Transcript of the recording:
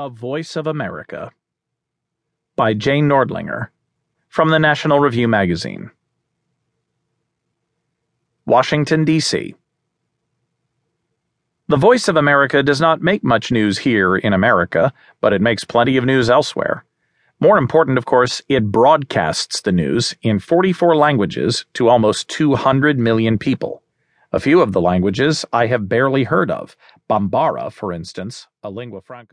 A Voice of America by Jay Nordlinger from the National Review Magazine. Washington, D.C. The Voice of America does not make much news here in America, but it makes plenty of news elsewhere. More important, of course, it broadcasts the news in 44 languages to almost 200 million people. A few of the languages I have barely heard of. Bambara, for instance, a lingua franca.